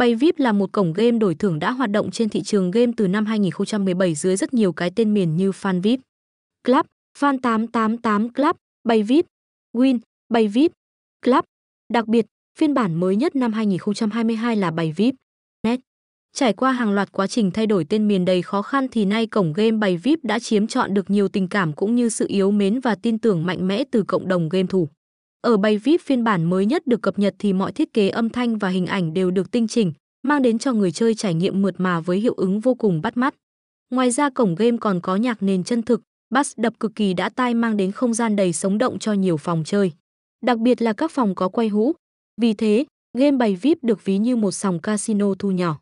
Bay VIP là một cổng game đổi thưởng đã hoạt động trên thị trường game từ năm 2017 dưới rất nhiều cái tên miền như Fan VIP, Club, Fan 888 Club, Bay VIP, Win, Bay VIP, Club. Đặc biệt, phiên bản mới nhất năm 2022 là Bay VIP. Net. Trải qua hàng loạt quá trình thay đổi tên miền đầy khó khăn thì nay cổng game Bay VIP đã chiếm trọn được nhiều tình cảm cũng như sự yêu mến và tin tưởng mạnh mẽ từ cộng đồng game thủ. Ở Bay VIP phiên bản mới nhất được cập nhật thì mọi thiết kế âm thanh và hình ảnh đều được tinh chỉnh, mang đến cho người chơi trải nghiệm mượt mà với hiệu ứng vô cùng bắt mắt. Ngoài ra cổng game còn có nhạc nền chân thực, bass đập cực kỳ đã tai mang đến không gian đầy sống động cho nhiều phòng chơi. Đặc biệt là các phòng có quay hũ. Vì thế, game bày VIP được ví như một sòng casino thu nhỏ.